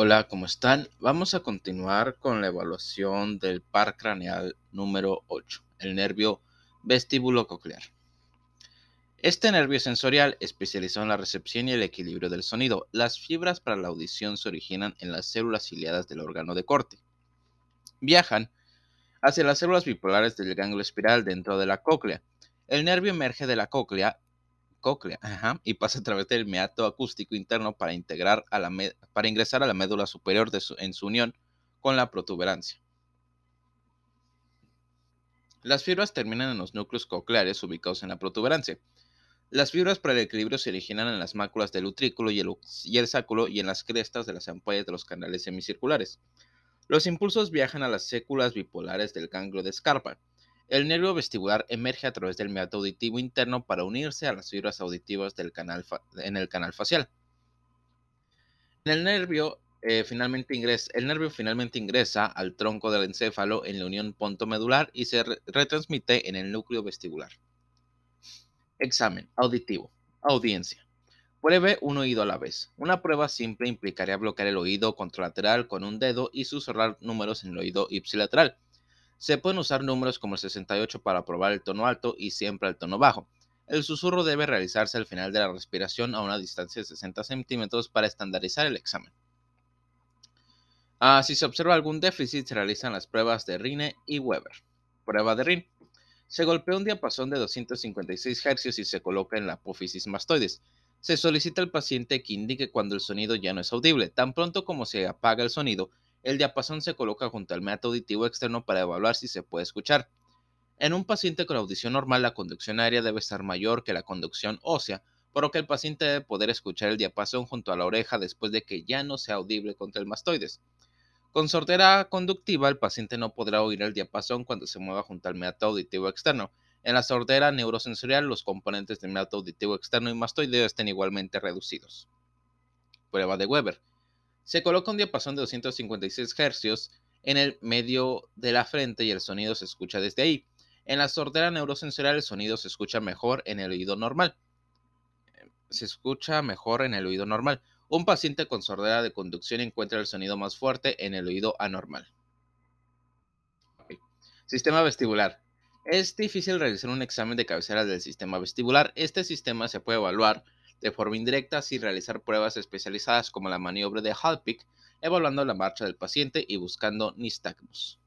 Hola, ¿cómo están? Vamos a continuar con la evaluación del par craneal número 8, el nervio vestíbulo-coclear. Este nervio sensorial, especializado en la recepción y el equilibrio del sonido, las fibras para la audición se originan en las células ciliadas del órgano de corte. Viajan hacia las células bipolares del ganglio espiral dentro de la cóclea. El nervio emerge de la cóclea cóclea y pasa a través del meato acústico interno para, integrar a la para ingresar a la médula superior en su unión con la protuberancia. Las fibras terminan en los núcleos cocleares ubicados en la protuberancia. Las fibras para el equilibrio se originan en las máculas del utrículo y el, sáculo y en las crestas de las ampollas de los canales semicirculares. Los impulsos viajan a las séculas bipolares del ganglio de Scarpa. El nervio vestibular emerge a través del meato auditivo interno para unirse a las fibras auditivas del canal en el canal facial. el nervio, eh, finalmente ingresa, el nervio finalmente ingresa al tronco del encéfalo en la unión pontomedular y se retransmite en el núcleo vestibular. Examen auditivo. Audiencia. Pruebe un oído a la vez. Una prueba simple implicaría bloquear el oído contralateral con un dedo y susurrar números en el oído ipsilateral. Se pueden usar números como el 68 para probar el tono alto y siempre el tono bajo. El susurro debe realizarse al final de la respiración a una distancia de 60 centímetros para estandarizar el examen. Ah, si se observa algún déficit, se realizan las pruebas de Rine y Weber. Prueba de Rine. Se golpea un diapasón de 256 Hz y se coloca en la apófisis mastoides. Se solicita al paciente que indique cuando el sonido ya no es audible. Tan pronto como se apaga el sonido, el diapasón se coloca junto al meato auditivo externo para evaluar si se puede escuchar. En un paciente con audición normal, la conducción aérea debe estar mayor que la conducción ósea, por lo que el paciente debe poder escuchar el diapasón junto a la oreja después de que ya no sea audible contra el mastoides. Con sordera conductiva, el paciente no podrá oír el diapasón cuando se mueva junto al meato auditivo externo. En la sordera neurosensorial, los componentes del meato auditivo externo y mastoideo estén igualmente reducidos. Prueba de Weber. Se coloca un diapasón de 256 Hz en el medio de la frente y el sonido se escucha desde ahí. En la sordera neurosensorial el sonido se escucha mejor en el oído normal. Se escucha mejor en el oído normal. Un paciente con sordera de conducción encuentra el sonido más fuerte en el oído anormal. Sistema vestibular. Es difícil realizar un examen de cabecera del sistema vestibular. Este sistema se puede evaluar de forma indirecta sin realizar pruebas especializadas como la maniobra de Halpic, evaluando la marcha del paciente y buscando nistagmus.